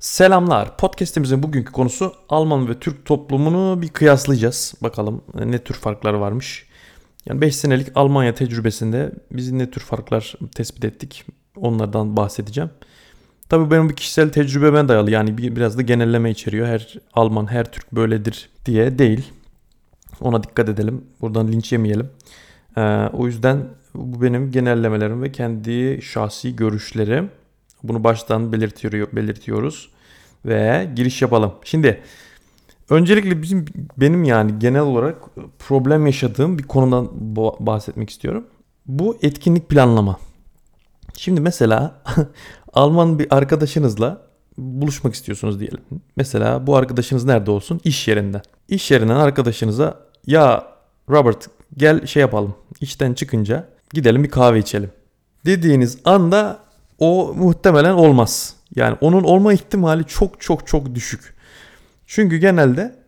Selamlar. Podcast'imizin bugünkü konusu Alman ve Türk toplumunu bir kıyaslayacağız. Bakalım ne tür farkları varmış. Yani 5 senelik Almanya tecrübesinde biz ne tür farklar tespit ettik onlardan bahsedeceğim. Tabii benim bir kişisel tecrübeme dayalı yani biraz da genelleme içeriyor. Her Alman, her Türk böyledir diye değil. Ona dikkat edelim. Buradan linç yemeyelim. Ee, o yüzden bu benim genellemelerim ve kendi şahsi görüşlerim. Bunu baştan belirtiyor, belirtiyoruz ve giriş yapalım. Şimdi öncelikle bizim benim yani genel olarak problem yaşadığım bir konudan bahsetmek istiyorum. Bu etkinlik planlama. Şimdi mesela Alman bir arkadaşınızla buluşmak istiyorsunuz diyelim. Mesela bu arkadaşınız nerede olsun? İş yerinden. İş yerinden arkadaşınıza ya Robert gel şey yapalım. İşten çıkınca gidelim bir kahve içelim. Dediğiniz anda o muhtemelen olmaz. Yani onun olma ihtimali çok çok çok düşük. Çünkü genelde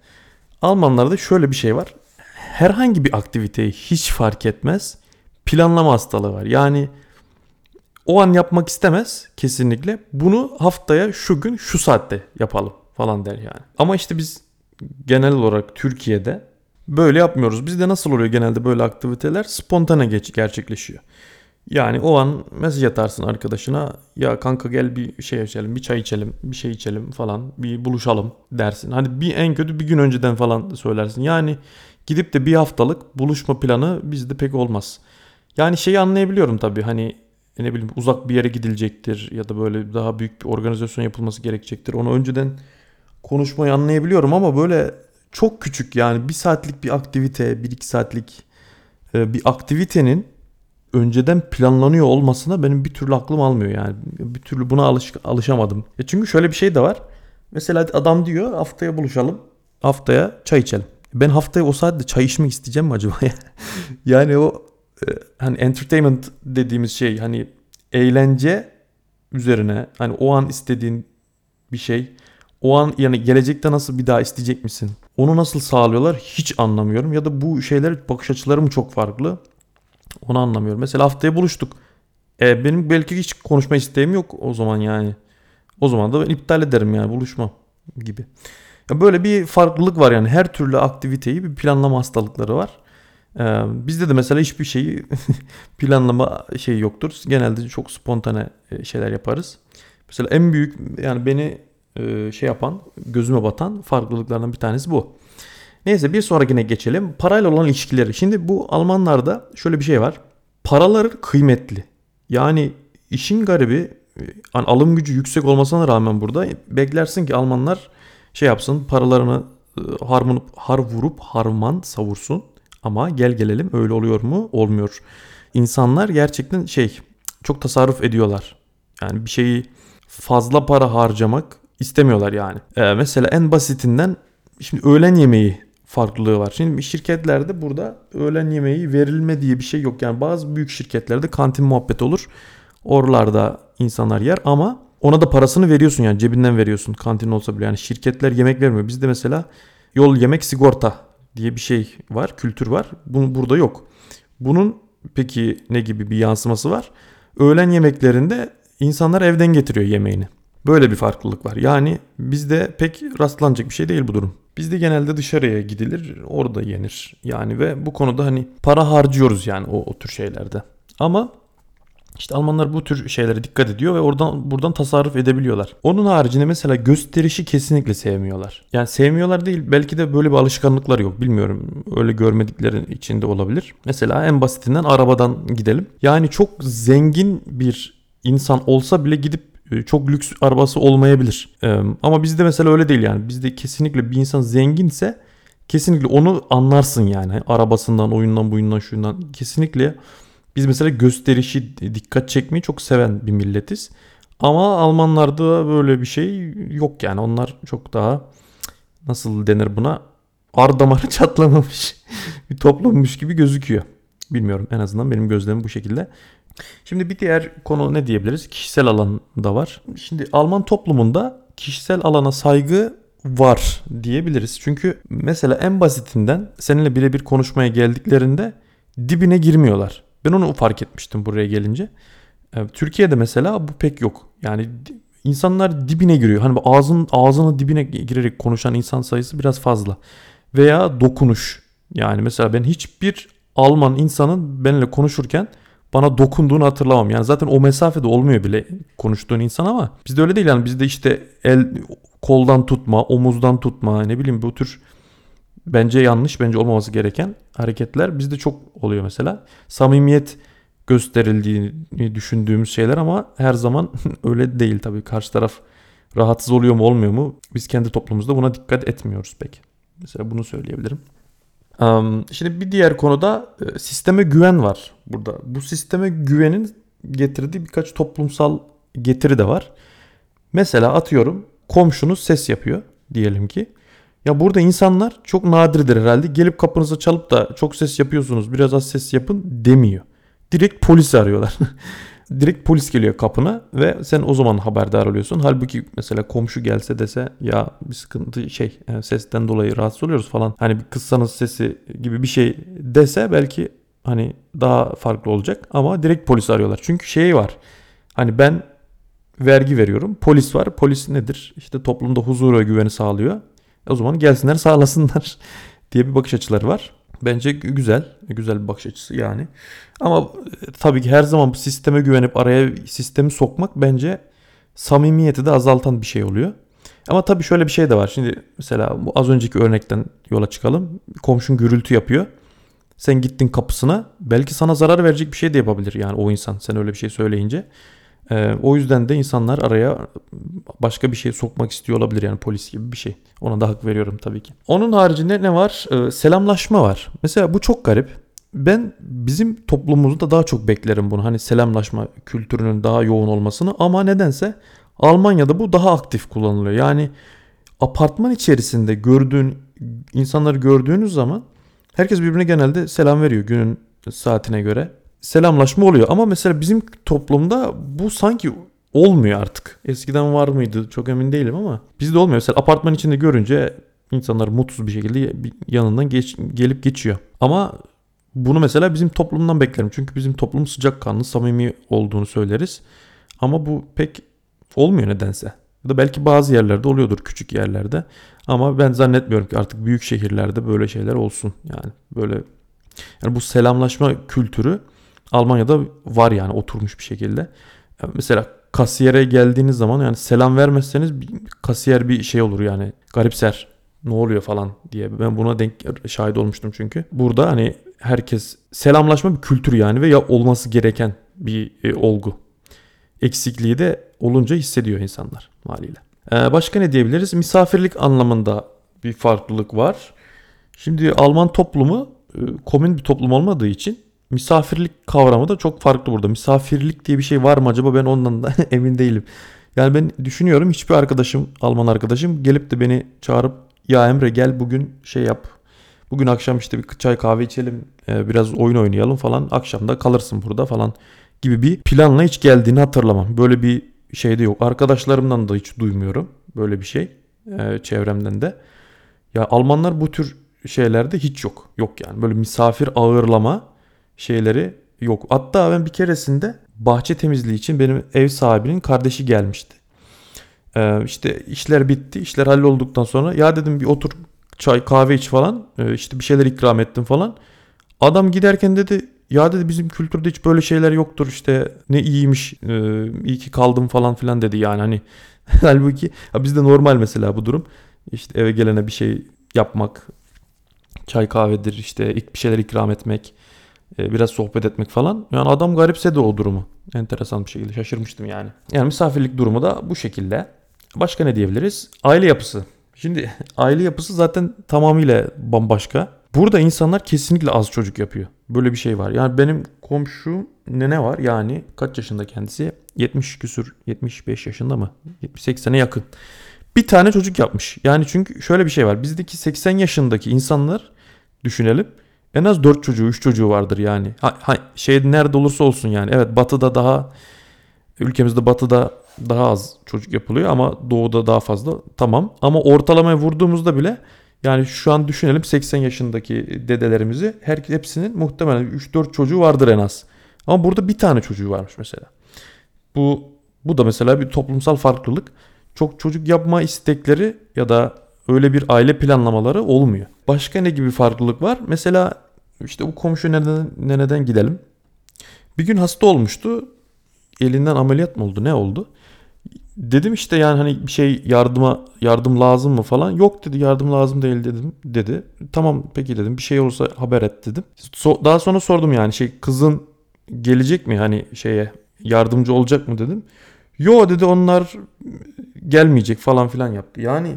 Almanlarda şöyle bir şey var. Herhangi bir aktiviteyi hiç fark etmez. Planlama hastalığı var. Yani o an yapmak istemez kesinlikle. Bunu haftaya şu gün şu saatte yapalım falan der yani. Ama işte biz genel olarak Türkiye'de böyle yapmıyoruz. Bizde nasıl oluyor genelde böyle aktiviteler? Spontane geç gerçekleşiyor. Yani o an mesaj atarsın arkadaşına ya kanka gel bir şey içelim bir çay içelim bir şey içelim falan bir buluşalım dersin. Hani bir en kötü bir gün önceden falan söylersin. Yani gidip de bir haftalık buluşma planı bizde pek olmaz. Yani şeyi anlayabiliyorum tabii hani ne bileyim uzak bir yere gidilecektir ya da böyle daha büyük bir organizasyon yapılması gerekecektir. Onu önceden konuşmayı anlayabiliyorum ama böyle çok küçük yani bir saatlik bir aktivite, bir iki saatlik e, bir aktivitenin önceden planlanıyor olmasına benim bir türlü aklım almıyor yani. Bir türlü buna alış, alışamadım. E çünkü şöyle bir şey de var. Mesela adam diyor haftaya buluşalım. Haftaya çay içelim. Ben haftaya o saatte çay içmek isteyeceğim mi acaba? yani o e, hani entertainment dediğimiz şey hani eğlence üzerine hani o an istediğin bir şey o an yani gelecekte nasıl bir daha isteyecek misin? Onu nasıl sağlıyorlar hiç anlamıyorum. Ya da bu şeyler bakış açıları mı çok farklı? Onu anlamıyorum. Mesela haftaya buluştuk. E, benim belki hiç konuşma isteğim yok o zaman yani. O zaman da ben iptal ederim yani buluşma gibi. Ya böyle bir farklılık var yani her türlü aktiviteyi bir planlama hastalıkları var. Ee, bizde de mesela hiçbir şeyi planlama şey yoktur. Genelde çok spontane e, şeyler yaparız. Mesela en büyük yani beni e, şey yapan, gözüme batan farklılıklardan bir tanesi bu. Neyse bir sonrakine geçelim. Parayla olan ilişkileri. Şimdi bu Almanlarda şöyle bir şey var. Paraları kıymetli. Yani işin garibi hani alım gücü yüksek olmasına rağmen burada beklersin ki Almanlar şey yapsın paralarını e, harmanıp har vurup harman savursun. Ama gel gelelim öyle oluyor mu? Olmuyor. İnsanlar gerçekten şey çok tasarruf ediyorlar. Yani bir şeyi fazla para harcamak istemiyorlar yani. Ee, mesela en basitinden şimdi öğlen yemeği farklılığı var. Şimdi şirketlerde burada öğlen yemeği verilme diye bir şey yok. Yani bazı büyük şirketlerde kantin muhabbet olur. Oralarda insanlar yer ama ona da parasını veriyorsun yani cebinden veriyorsun kantin olsa bile. Yani şirketler yemek vermiyor. Bizde mesela yol yemek sigorta diye bir şey var, kültür var. Bunu burada yok. Bunun peki ne gibi bir yansıması var? Öğlen yemeklerinde insanlar evden getiriyor yemeğini. Böyle bir farklılık var. Yani bizde pek rastlanacak bir şey değil bu durum. Bizde genelde dışarıya gidilir, orada yenir. Yani ve bu konuda hani para harcıyoruz yani o, o tür şeylerde. Ama işte Almanlar bu tür şeylere dikkat ediyor ve oradan buradan tasarruf edebiliyorlar. Onun haricinde mesela gösterişi kesinlikle sevmiyorlar. Yani sevmiyorlar değil belki de böyle bir alışkanlıklar yok bilmiyorum. Öyle görmediklerin içinde olabilir. Mesela en basitinden arabadan gidelim. Yani çok zengin bir insan olsa bile gidip çok lüks arabası olmayabilir. Ee, ama bizde mesela öyle değil yani. Bizde kesinlikle bir insan zenginse kesinlikle onu anlarsın yani. Arabasından, oyundan, buyundan, şundan. Kesinlikle biz mesela gösterişi, dikkat çekmeyi çok seven bir milletiz. Ama Almanlarda böyle bir şey yok yani. Onlar çok daha nasıl denir buna? Ar damarı çatlamamış bir toplummuş gibi gözüküyor. Bilmiyorum en azından benim gözlemim bu şekilde. Şimdi bir diğer konu ne diyebiliriz? Kişisel alanda var. Şimdi Alman toplumunda kişisel alana saygı var diyebiliriz. Çünkü mesela en basitinden seninle birebir konuşmaya geldiklerinde dibine girmiyorlar. Ben onu fark etmiştim buraya gelince. Türkiye'de mesela bu pek yok. Yani insanlar dibine giriyor. Hani ağzın ağzının dibine girerek konuşan insan sayısı biraz fazla. Veya dokunuş. Yani mesela ben hiçbir Alman insanın benimle konuşurken bana dokunduğunu hatırlamam. Yani zaten o mesafede olmuyor bile konuştuğun insan ama bizde öyle değil yani bizde işte el koldan tutma, omuzdan tutma ne bileyim bu tür bence yanlış, bence olmaması gereken hareketler bizde çok oluyor mesela. Samimiyet gösterildiğini düşündüğümüz şeyler ama her zaman öyle değil tabii. Karşı taraf rahatsız oluyor mu olmuyor mu? Biz kendi toplumumuzda buna dikkat etmiyoruz pek. Mesela bunu söyleyebilirim. Şimdi bir diğer konuda e, sisteme güven var burada. Bu sisteme güvenin getirdiği birkaç toplumsal getiri de var. Mesela atıyorum komşunuz ses yapıyor diyelim ki. Ya burada insanlar çok nadirdir herhalde. Gelip kapınıza çalıp da çok ses yapıyorsunuz biraz az ses yapın demiyor. Direkt polisi arıyorlar. Direkt polis geliyor kapına ve sen o zaman haberdar oluyorsun. Halbuki mesela komşu gelse dese ya bir sıkıntı şey e, sesten dolayı rahatsız oluyoruz falan. Hani bir kıssanız sesi gibi bir şey dese belki hani daha farklı olacak ama direkt polis arıyorlar. Çünkü şey var. Hani ben vergi veriyorum. Polis var. Polis nedir? İşte toplumda huzur ve güveni sağlıyor. O zaman gelsinler sağlasınlar diye bir bakış açıları var. Bence güzel. Güzel bir bakış açısı yani. Ama e, tabii ki her zaman bu sisteme güvenip araya sistemi sokmak bence samimiyeti de azaltan bir şey oluyor. Ama tabii şöyle bir şey de var. Şimdi mesela bu az önceki örnekten yola çıkalım. Komşun gürültü yapıyor. Sen gittin kapısına belki sana zarar verecek bir şey de yapabilir yani o insan sen öyle bir şey söyleyince. Ee, o yüzden de insanlar araya başka bir şey sokmak istiyor olabilir yani polis gibi bir şey. Ona da hak veriyorum tabii ki. Onun haricinde ne var? Ee, selamlaşma var. Mesela bu çok garip. Ben bizim toplumumuzda daha çok beklerim bunu. Hani selamlaşma kültürünün daha yoğun olmasını ama nedense Almanya'da bu daha aktif kullanılıyor. Yani apartman içerisinde gördüğün insanları gördüğünüz zaman herkes birbirine genelde selam veriyor günün saatine göre selamlaşma oluyor. Ama mesela bizim toplumda bu sanki olmuyor artık. Eskiden var mıydı çok emin değilim ama bizde olmuyor. Mesela apartman içinde görünce insanlar mutsuz bir şekilde yanından geç, gelip geçiyor. Ama bunu mesela bizim toplumdan beklerim. Çünkü bizim toplum sıcakkanlı, samimi olduğunu söyleriz. Ama bu pek olmuyor nedense. Ya da belki bazı yerlerde oluyordur küçük yerlerde. Ama ben zannetmiyorum ki artık büyük şehirlerde böyle şeyler olsun. Yani böyle yani bu selamlaşma kültürü Almanya'da var yani oturmuş bir şekilde. Mesela kasiyere geldiğiniz zaman yani selam vermezseniz kasiyer bir şey olur yani garipser ne oluyor falan diye. Ben buna denk şahit olmuştum çünkü. Burada hani herkes selamlaşma bir kültür yani ve ya olması gereken bir e, olgu. Eksikliği de olunca hissediyor insanlar haliyle. Ee, başka ne diyebiliriz? Misafirlik anlamında bir farklılık var. Şimdi Alman toplumu e, komün bir toplum olmadığı için misafirlik kavramı da çok farklı burada. Misafirlik diye bir şey var mı acaba ben ondan da emin değilim. Yani ben düşünüyorum hiçbir arkadaşım, Alman arkadaşım gelip de beni çağırıp ya Emre gel bugün şey yap. Bugün akşam işte bir çay kahve içelim, e, biraz oyun oynayalım falan. Akşamda kalırsın burada falan gibi bir planla hiç geldiğini hatırlamam. Böyle bir şey de yok. Arkadaşlarımdan da hiç duymuyorum böyle bir şey e, çevremden de. Ya Almanlar bu tür şeylerde hiç yok. Yok yani böyle misafir ağırlama şeyleri yok. Hatta ben bir keresinde bahçe temizliği için benim ev sahibinin kardeşi gelmişti. Ee, işte işler bitti. İşler hallolduktan sonra ya dedim bir otur çay kahve iç falan. Ee, işte bir şeyler ikram ettim falan. Adam giderken dedi ya dedi bizim kültürde hiç böyle şeyler yoktur işte ne iyiymiş e, iyi ki kaldım falan filan dedi yani hani halbuki ya bizde normal mesela bu durum işte eve gelene bir şey yapmak çay kahvedir işte bir şeyler ikram etmek biraz sohbet etmek falan. Yani adam garipsedi o durumu. Enteresan bir şekilde şaşırmıştım yani. Yani misafirlik durumu da bu şekilde. Başka ne diyebiliriz? Aile yapısı. Şimdi aile yapısı zaten tamamıyla bambaşka. Burada insanlar kesinlikle az çocuk yapıyor. Böyle bir şey var. Yani benim komşum ne ne var? Yani kaç yaşında kendisi? 70 küsür 75 yaşında mı? 80'e yakın. Bir tane çocuk yapmış. Yani çünkü şöyle bir şey var. Bizdeki 80 yaşındaki insanlar düşünelim. En az 4 çocuğu 3 çocuğu vardır yani. Ha, ha, şey nerede olursa olsun yani. Evet batıda daha ülkemizde batıda daha az çocuk yapılıyor ama doğuda daha fazla tamam. Ama ortalamaya vurduğumuzda bile yani şu an düşünelim 80 yaşındaki dedelerimizi her hepsinin muhtemelen 3-4 çocuğu vardır en az. Ama burada bir tane çocuğu varmış mesela. Bu Bu da mesela bir toplumsal farklılık. Çok çocuk yapma istekleri ya da öyle bir aile planlamaları olmuyor. Başka ne gibi farklılık var? Mesela işte bu komşu neden, neden gidelim. Bir gün hasta olmuştu. Elinden ameliyat mı oldu ne oldu? Dedim işte yani hani bir şey yardıma yardım lazım mı falan. Yok dedi yardım lazım değil dedim dedi. Tamam peki dedim bir şey olursa haber et dedim. So- daha sonra sordum yani şey kızın gelecek mi hani şeye yardımcı olacak mı dedim. Yo dedi onlar gelmeyecek falan filan yaptı. Yani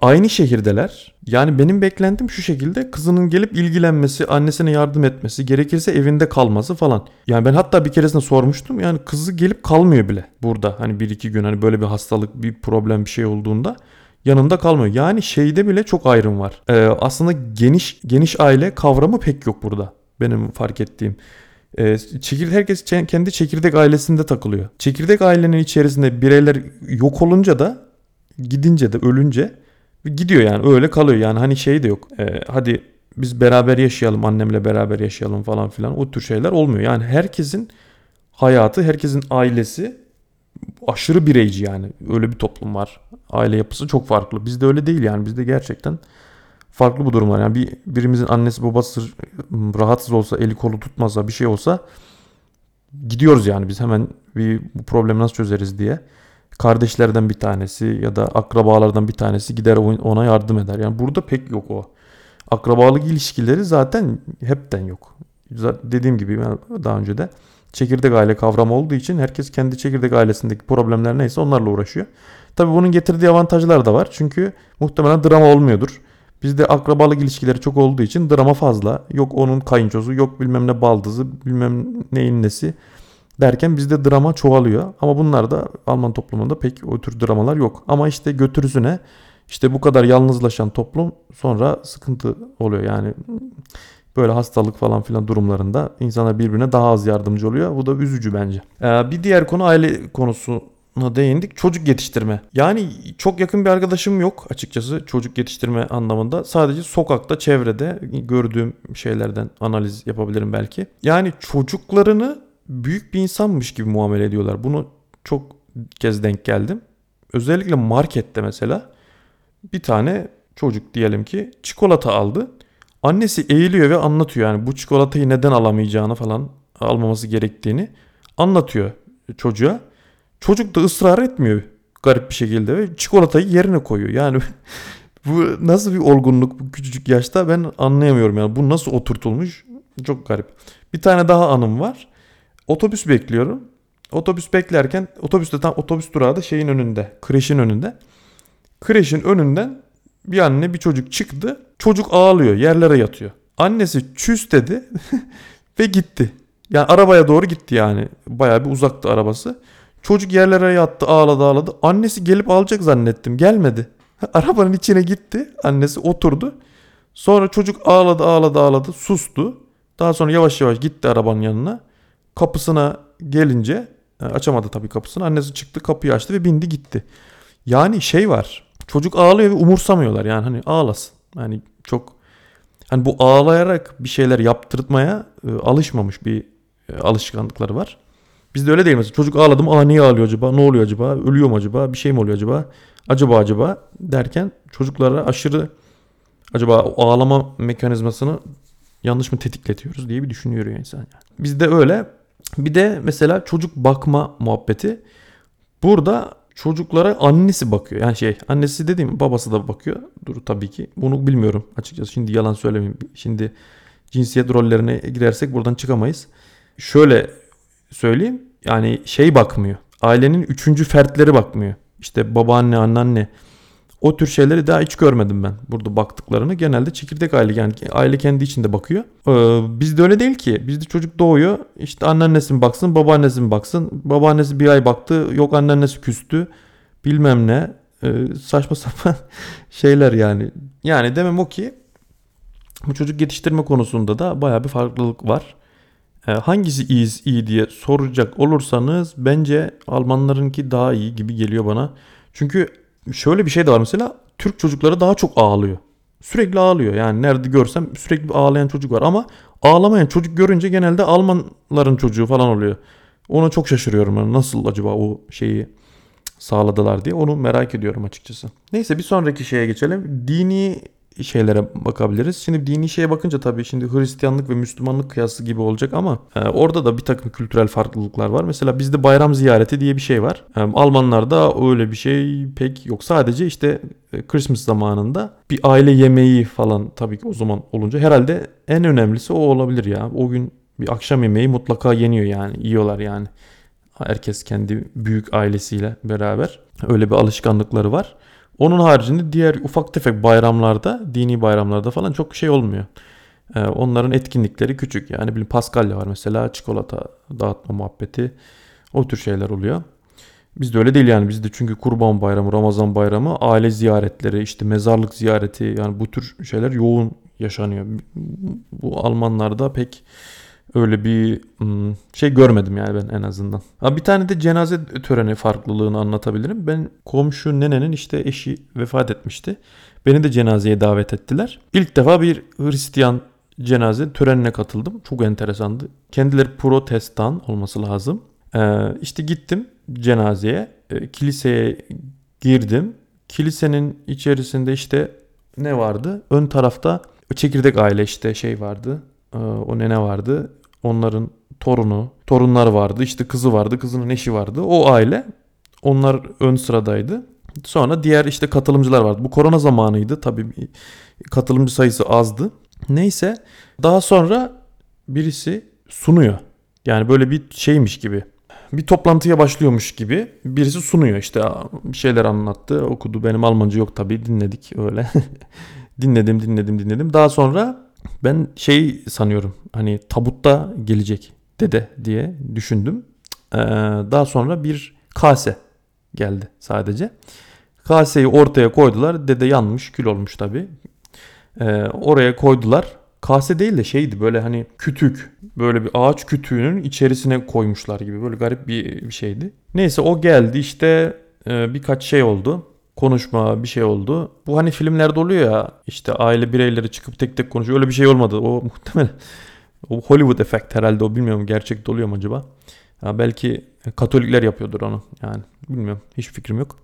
aynı şehirdeler. Yani benim beklentim şu şekilde kızının gelip ilgilenmesi, annesine yardım etmesi, gerekirse evinde kalması falan. Yani ben hatta bir keresinde sormuştum. Yani kızı gelip kalmıyor bile burada. Hani bir iki gün hani böyle bir hastalık, bir problem bir şey olduğunda yanında kalmıyor. Yani şeyde bile çok ayrım var. Ee, aslında geniş geniş aile kavramı pek yok burada. Benim fark ettiğim. Ee, çekirde, herkes kendi çekirdek ailesinde takılıyor. Çekirdek ailenin içerisinde bireyler yok olunca da gidince de ölünce gidiyor yani öyle kalıyor yani hani şey de yok. Ee, hadi biz beraber yaşayalım annemle beraber yaşayalım falan filan o tür şeyler olmuyor. Yani herkesin hayatı herkesin ailesi aşırı bireyci yani öyle bir toplum var. Aile yapısı çok farklı. Bizde öyle değil yani bizde gerçekten farklı bu durumlar. Yani bir birimizin annesi babası rahatsız olsa, eli kolu tutmazsa, bir şey olsa gidiyoruz yani biz hemen bir bu problemi nasıl çözeriz diye. Kardeşlerden bir tanesi ya da akrabalardan bir tanesi gider ona yardım eder. Yani burada pek yok o. Akrabalık ilişkileri zaten hepten yok. Dediğim gibi daha önce de çekirdek aile kavramı olduğu için herkes kendi çekirdek ailesindeki problemler neyse onlarla uğraşıyor. Tabi bunun getirdiği avantajlar da var. Çünkü muhtemelen drama olmuyordur. Bizde akrabalık ilişkileri çok olduğu için drama fazla. Yok onun kayınçosu, yok bilmem ne baldızı, bilmem neyin nesi derken bizde drama çoğalıyor. Ama bunlar da Alman toplumunda pek o tür dramalar yok. Ama işte götürüsüne işte bu kadar yalnızlaşan toplum sonra sıkıntı oluyor. Yani böyle hastalık falan filan durumlarında insanlar birbirine daha az yardımcı oluyor. Bu da üzücü bence. Ee, bir diğer konu aile konusu değindik. Çocuk yetiştirme. Yani çok yakın bir arkadaşım yok açıkçası çocuk yetiştirme anlamında. Sadece sokakta, çevrede gördüğüm şeylerden analiz yapabilirim belki. Yani çocuklarını büyük bir insanmış gibi muamele ediyorlar. Bunu çok kez denk geldim. Özellikle markette mesela bir tane çocuk diyelim ki çikolata aldı. Annesi eğiliyor ve anlatıyor yani bu çikolatayı neden alamayacağını falan almaması gerektiğini anlatıyor çocuğa. Çocuk da ısrar etmiyor garip bir şekilde ve çikolatayı yerine koyuyor. Yani bu nasıl bir olgunluk bu küçücük yaşta ben anlayamıyorum yani bu nasıl oturtulmuş çok garip. Bir tane daha anım var. Otobüs bekliyorum. Otobüs beklerken otobüste tam otobüs durağı da şeyin önünde. Kreşin önünde. Kreşin önünden bir anne bir çocuk çıktı. Çocuk ağlıyor yerlere yatıyor. Annesi çüz dedi ve gitti. Yani arabaya doğru gitti yani. Bayağı bir uzaktı arabası. Çocuk yerlere yattı ağladı ağladı. Annesi gelip alacak zannettim. Gelmedi. Arabanın içine gitti. Annesi oturdu. Sonra çocuk ağladı ağladı ağladı. Sustu. Daha sonra yavaş yavaş gitti arabanın yanına. Kapısına gelince açamadı tabii kapısını. Annesi çıktı kapıyı açtı ve bindi gitti. Yani şey var. Çocuk ağlıyor ve umursamıyorlar. Yani hani ağlasın. Yani çok hani bu ağlayarak bir şeyler yaptırtmaya e, alışmamış bir e, alışkanlıkları var. Bizde öyle değil mesela. Çocuk ağladım. Aa niye ağlıyor acaba? Ne oluyor acaba? Ölüyor mu acaba? Bir şey mi oluyor acaba? Acaba acaba derken çocuklara aşırı acaba o ağlama mekanizmasını yanlış mı tetikletiyoruz diye bir düşünüyor insan. Yani. Bizde öyle. Bir de mesela çocuk bakma muhabbeti. Burada çocuklara annesi bakıyor. Yani şey annesi dediğim babası da bakıyor. Dur tabii ki. Bunu bilmiyorum açıkçası. Şimdi yalan söylemeyeyim. Şimdi cinsiyet rollerine girersek buradan çıkamayız. Şöyle söyleyeyim. Yani şey bakmıyor. Ailenin üçüncü fertleri bakmıyor. İşte babaanne, anneanne. O tür şeyleri daha hiç görmedim ben. Burada baktıklarını genelde çekirdek aile yani aile kendi içinde bakıyor. Ee, bizde öyle değil ki. Bizde çocuk doğuyor. İşte anneannesi mi baksın, babaannesi mi baksın. Babaannesi bir ay baktı. Yok anneannesi küstü. Bilmem ne. Ee, saçma sapan şeyler yani. Yani demem o ki bu çocuk yetiştirme konusunda da baya bir farklılık var. Ee, hangisi iyi, iyi diye soracak olursanız bence Almanlarınki daha iyi gibi geliyor bana. Çünkü şöyle bir şey de var mesela Türk çocukları daha çok ağlıyor. Sürekli ağlıyor yani nerede görsem sürekli ağlayan çocuk var ama ağlamayan çocuk görünce genelde Almanların çocuğu falan oluyor. Ona çok şaşırıyorum. Yani nasıl acaba o şeyi sağladılar diye onu merak ediyorum açıkçası. Neyse bir sonraki şeye geçelim. Dini şeylere bakabiliriz. Şimdi dini şeye bakınca tabii şimdi Hristiyanlık ve Müslümanlık kıyası gibi olacak ama e, orada da bir takım kültürel farklılıklar var. Mesela bizde bayram ziyareti diye bir şey var. E, Almanlarda öyle bir şey pek yok. Sadece işte e, Christmas zamanında bir aile yemeği falan tabii ki o zaman olunca herhalde en önemlisi o olabilir ya. O gün bir akşam yemeği mutlaka yeniyor yani. Yiyorlar yani. Herkes kendi büyük ailesiyle beraber öyle bir alışkanlıkları var. Onun haricinde diğer ufak tefek bayramlarda, dini bayramlarda falan çok şey olmuyor. Ee, onların etkinlikleri küçük. Yani bir Paskalya var mesela çikolata dağıtma muhabbeti. O tür şeyler oluyor. Bizde öyle değil yani. Bizde çünkü Kurban Bayramı, Ramazan Bayramı, aile ziyaretleri, işte mezarlık ziyareti yani bu tür şeyler yoğun yaşanıyor. Bu Almanlarda pek öyle bir şey görmedim yani ben en azından. Ha bir tane de cenaze töreni farklılığını anlatabilirim. Ben komşu nenenin işte eşi vefat etmişti. Beni de cenazeye davet ettiler. İlk defa bir Hristiyan cenaze törenine katıldım. Çok enteresandı. Kendileri protestan olması lazım. Ee, işte gittim cenazeye. Ee, kiliseye girdim. Kilisenin içerisinde işte ne vardı? Ön tarafta çekirdek aile işte şey vardı. Ee, o nene vardı. Onların torunu, torunlar vardı. İşte kızı vardı, kızının eşi vardı. O aile onlar ön sıradaydı. Sonra diğer işte katılımcılar vardı. Bu korona zamanıydı. Tabii katılımcı sayısı azdı. Neyse daha sonra birisi sunuyor. Yani böyle bir şeymiş gibi. Bir toplantıya başlıyormuş gibi birisi sunuyor işte bir şeyler anlattı okudu benim Almanca yok tabii dinledik öyle dinledim dinledim dinledim daha sonra ben şey sanıyorum hani tabutta gelecek dede diye düşündüm. Ee, daha sonra bir kase geldi sadece. Kaseyi ortaya koydular. Dede yanmış, kül olmuş tabi. Ee, oraya koydular. Kase değil de şeydi böyle hani kütük. Böyle bir ağaç kütüğünün içerisine koymuşlar gibi. Böyle garip bir, bir şeydi. Neyse o geldi işte e, birkaç şey oldu konuşma bir şey oldu. Bu hani filmlerde oluyor ya işte aile bireyleri çıkıp tek tek konuşuyor. Öyle bir şey olmadı. O muhtemelen o Hollywood efekt herhalde o bilmiyorum gerçekte oluyor mu acaba? Ya belki Katolikler yapıyordur onu. Yani bilmiyorum. Hiç fikrim yok.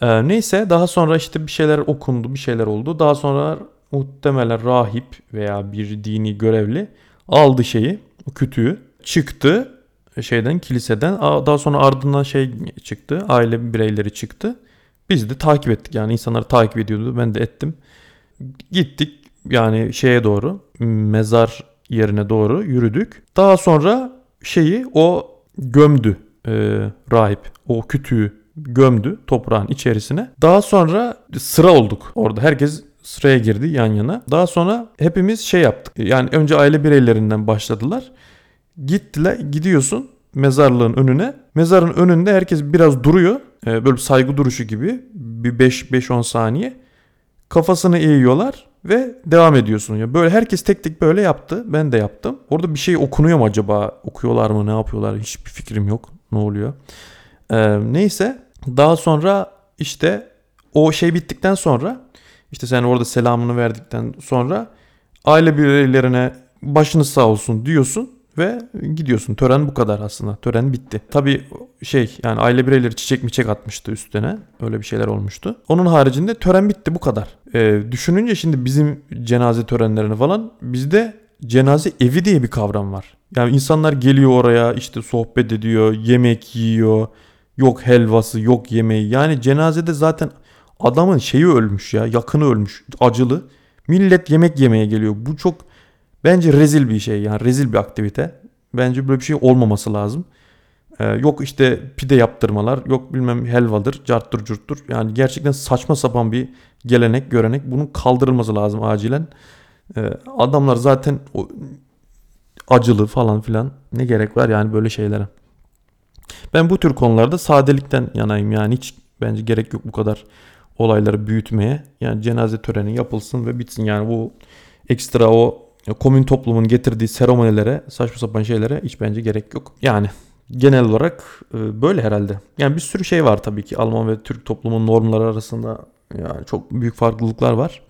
Ee, neyse daha sonra işte bir şeyler okundu, bir şeyler oldu. Daha sonra muhtemelen rahip veya bir dini görevli aldı şeyi, o kütüğü, çıktı şeyden kiliseden. Daha sonra ardından şey çıktı, aile bireyleri çıktı. Biz de takip ettik yani insanları takip ediyordu. Ben de ettim. Gittik yani şeye doğru mezar yerine doğru yürüdük. Daha sonra şeyi o gömdü e, rahip. O kütüğü gömdü toprağın içerisine. Daha sonra sıra olduk orada. Herkes sıraya girdi yan yana. Daha sonra hepimiz şey yaptık. Yani önce aile bireylerinden başladılar. Gittiler, gidiyorsun mezarlığın önüne. Mezarın önünde herkes biraz duruyor. Ee, böyle saygı duruşu gibi bir 5-10 saniye. Kafasını eğiyorlar ve devam ediyorsun. Ya böyle herkes tek tek böyle yaptı. Ben de yaptım. Orada bir şey okunuyor mu acaba? Okuyorlar mı? Ne yapıyorlar? Hiçbir fikrim yok. Ne oluyor? Ee, neyse. Daha sonra işte o şey bittikten sonra işte sen orada selamını verdikten sonra aile bireylerine başınız sağ olsun diyorsun ve gidiyorsun. Tören bu kadar aslında. Tören bitti. Tabii şey yani aile bireyleri çiçek miçek atmıştı üstüne. Öyle bir şeyler olmuştu. Onun haricinde tören bitti bu kadar. Ee, düşününce şimdi bizim cenaze törenlerini falan bizde cenaze evi diye bir kavram var. Yani insanlar geliyor oraya işte sohbet ediyor, yemek yiyor. Yok helvası, yok yemeği. Yani cenazede zaten adamın şeyi ölmüş ya, yakını ölmüş, acılı. Millet yemek yemeye geliyor. Bu çok Bence rezil bir şey yani rezil bir aktivite. Bence böyle bir şey olmaması lazım. Ee, yok işte pide yaptırmalar, yok bilmem helvadır, carttır curttur. Yani gerçekten saçma sapan bir gelenek, görenek. Bunun kaldırılması lazım acilen. Ee, adamlar zaten o, acılı falan filan. Ne gerek var yani böyle şeylere. Ben bu tür konularda sadelikten yanayım yani hiç bence gerek yok bu kadar olayları büyütmeye. Yani cenaze töreni yapılsın ve bitsin yani bu ekstra o komün toplumun getirdiği seremonilere, saçma sapan şeylere hiç bence gerek yok. Yani genel olarak e, böyle herhalde. Yani bir sürü şey var tabii ki Alman ve Türk toplumun normları arasında yani çok büyük farklılıklar var.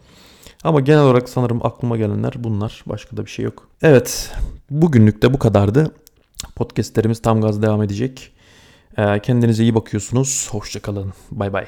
Ama genel olarak sanırım aklıma gelenler bunlar. Başka da bir şey yok. Evet. Bugünlük de bu kadardı. Podcastlerimiz tam gaz devam edecek. Ee, Kendinize iyi bakıyorsunuz. Hoşçakalın. Bay bay.